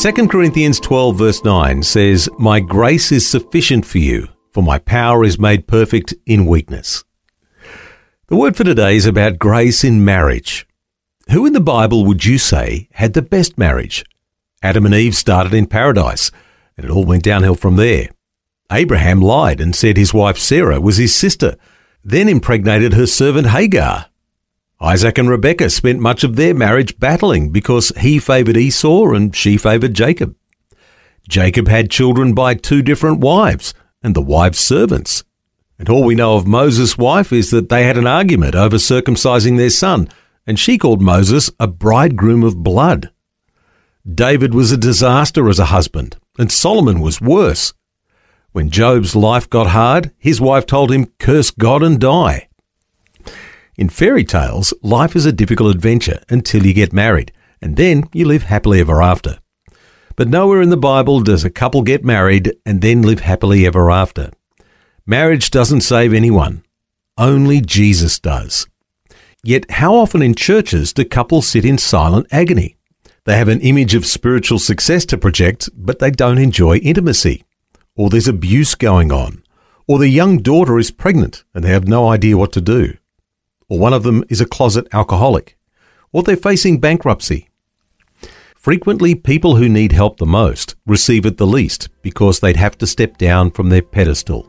2 Corinthians 12, verse 9 says, My grace is sufficient for you, for my power is made perfect in weakness. The word for today is about grace in marriage. Who in the Bible would you say had the best marriage? Adam and Eve started in paradise, and it all went downhill from there. Abraham lied and said his wife Sarah was his sister, then impregnated her servant Hagar. Isaac and Rebekah spent much of their marriage battling because he favoured Esau and she favoured Jacob. Jacob had children by two different wives and the wives' servants. And all we know of Moses' wife is that they had an argument over circumcising their son, and she called Moses a bridegroom of blood. David was a disaster as a husband, and Solomon was worse. When Job's life got hard, his wife told him, Curse God and die. In fairy tales, life is a difficult adventure until you get married, and then you live happily ever after. But nowhere in the Bible does a couple get married and then live happily ever after. Marriage doesn't save anyone. Only Jesus does. Yet, how often in churches do couples sit in silent agony? They have an image of spiritual success to project, but they don't enjoy intimacy. Or there's abuse going on. Or the young daughter is pregnant and they have no idea what to do or one of them is a closet alcoholic, or they're facing bankruptcy. Frequently, people who need help the most receive it the least because they'd have to step down from their pedestal.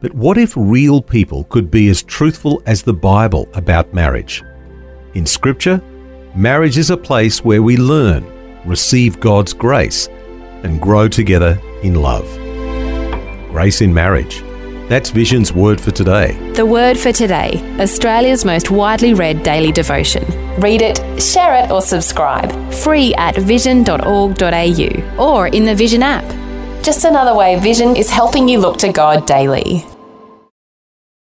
But what if real people could be as truthful as the Bible about marriage? In Scripture, marriage is a place where we learn, receive God's grace, and grow together in love. Grace in marriage. That's Vision's word for today. The Word for Today, Australia's most widely read daily devotion. Read it, share it, or subscribe. Free at vision.org.au or in the Vision app. Just another way Vision is helping you look to God daily.